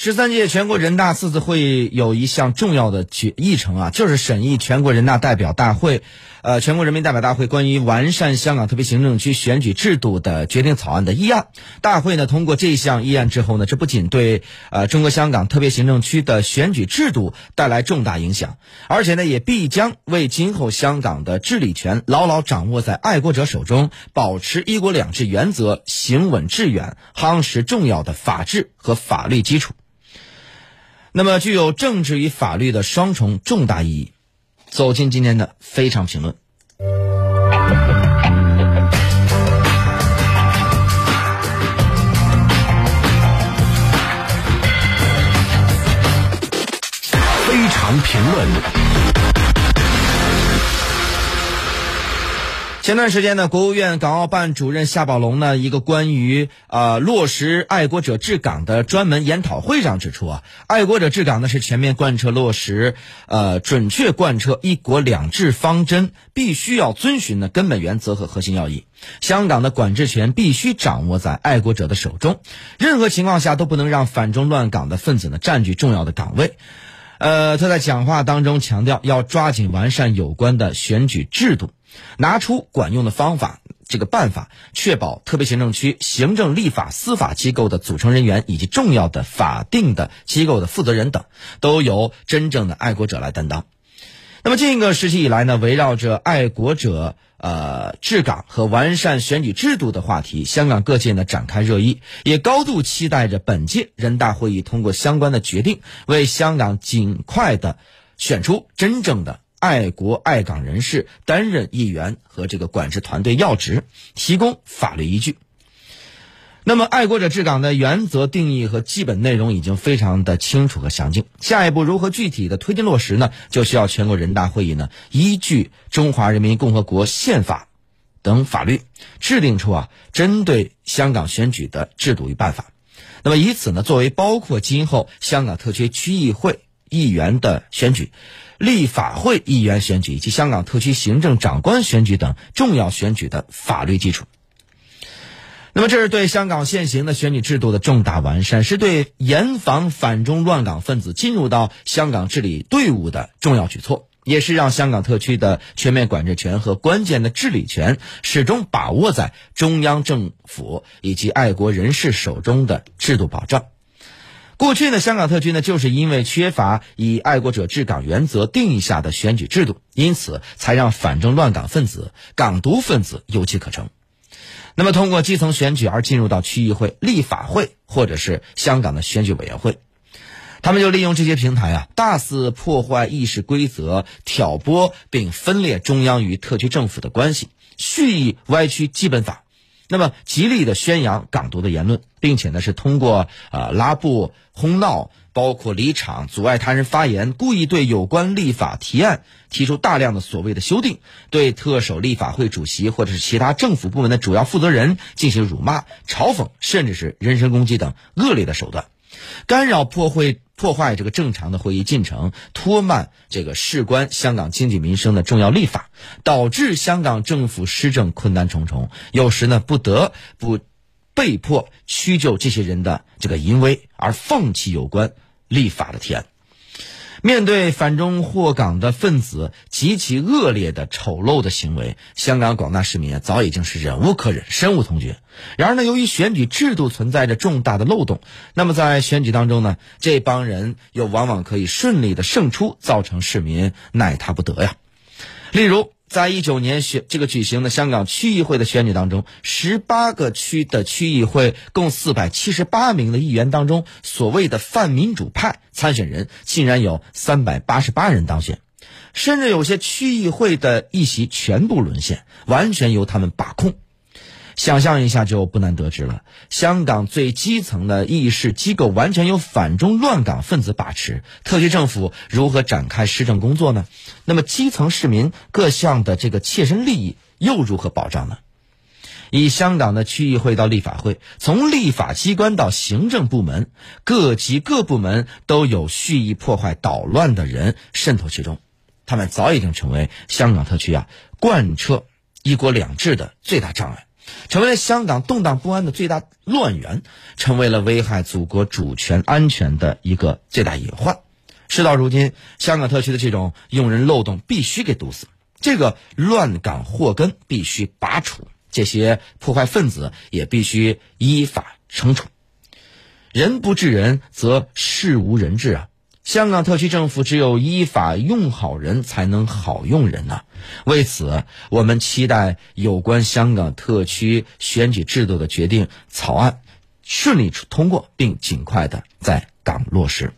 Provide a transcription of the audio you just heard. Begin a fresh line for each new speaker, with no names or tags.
十三届全国人大四次会议有一项重要的决议程啊，就是审议全国人大代表大会，呃，全国人民代表大会关于完善香港特别行政区选举制度的决定草案的议案。大会呢通过这项议案之后呢，这不仅对呃中国香港特别行政区的选举制度带来重大影响，而且呢也必将为今后香港的治理权牢牢掌握在爱国者手中，保持一国两制原则行稳致远，夯实重要的法治和法律基础。那么，具有政治与法律的双重重大意义。走进今天的非常评论。
非常评论。
前段时间呢，国务院港澳办主任夏宝龙呢一个关于呃落实爱国者治港的专门研讨会上指出啊，爱国者治港呢是全面贯彻落实呃准确贯彻一国两制方针必须要遵循的根本原则和核心要义。香港的管制权必须掌握在爱国者的手中，任何情况下都不能让反中乱港的分子呢占据重要的岗位。呃，他在讲话当中强调，要抓紧完善有关的选举制度。拿出管用的方法，这个办法，确保特别行政区行政、立法、司法机构的组成人员以及重要的法定的机构的负责人等，都由真正的爱国者来担当。那么近一个时期以来呢，围绕着爱国者呃治港和完善选举制度的话题，香港各界呢展开热议，也高度期待着本届人大会议通过相关的决定，为香港尽快的选出真正的。爱国爱港人士担任议员和这个管制团队要职，提供法律依据。那么，爱国者治港的原则定义和基本内容已经非常的清楚和详尽。下一步如何具体的推进落实呢？就需要全国人大会议呢依据《中华人民共和国宪法》等法律，制定出啊针对香港选举的制度与办法。那么，以此呢作为包括今后香港特区区议会议员的选举。立法会议员选举以及香港特区行政长官选举等重要选举的法律基础。那么，这是对香港现行的选举制度的重大完善，是对严防反中乱港分子进入到香港治理队伍的重要举措，也是让香港特区的全面管制权和关键的治理权始终把握在中央政府以及爱国人士手中的制度保障。过去呢，香港特区呢，就是因为缺乏以爱国者治港原则定义下的选举制度，因此才让反中乱港分子、港独分子有机可乘。那么，通过基层选举而进入到区议会、立法会或者是香港的选举委员会，他们就利用这些平台啊，大肆破坏议事规则，挑拨并分裂中央与特区政府的关系，蓄意歪曲基本法。那么，极力的宣扬港独的言论，并且呢是通过呃拉布、轰闹，包括离场、阻碍他人发言，故意对有关立法提案提出大量的所谓的修订，对特首、立法会主席或者是其他政府部门的主要负责人进行辱骂、嘲讽，甚至是人身攻击等恶劣的手段，干扰、破坏。破坏这个正常的会议进程，拖慢这个事关香港经济民生的重要立法，导致香港政府施政困难重重。有时呢，不得不被迫屈就这些人的这个淫威，而放弃有关立法的提案。面对反中祸港的分子极其恶劣的丑陋的行为，香港广大市民啊早已经是忍无可忍、深恶痛绝。然而呢，由于选举制度存在着重大的漏洞，那么在选举当中呢，这帮人又往往可以顺利的胜出，造成市民奈他不得呀。例如。在一九年选这个举行的香港区议会的选举当中，十八个区的区议会共四百七十八名的议员当中，所谓的泛民主派参选人竟然有三百八十八人当选，甚至有些区议会的议席全部沦陷，完全由他们把控。想象一下就不难得知了，香港最基层的议事机构完全由反中乱港分子把持，特区政府如何展开施政工作呢？那么基层市民各项的这个切身利益又如何保障呢？以香港的区议会到立法会，从立法机关到行政部门，各级各部门都有蓄意破坏捣乱的人渗透其中，他们早已经成为香港特区啊贯彻一国两制的最大障碍。成为了香港动荡不安的最大乱源，成为了危害祖国主权安全的一个最大隐患。事到如今，香港特区的这种用人漏洞必须给堵死，这个乱港祸根必须拔除，这些破坏分子也必须依法惩处。人不治人，则事无人治啊！香港特区政府只有依法用好人，才能好用人呐。为此，我们期待有关香港特区选举制度的决定草案顺利通过，并尽快的在港落实。